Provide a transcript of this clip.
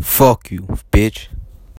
Fuck you, bitch.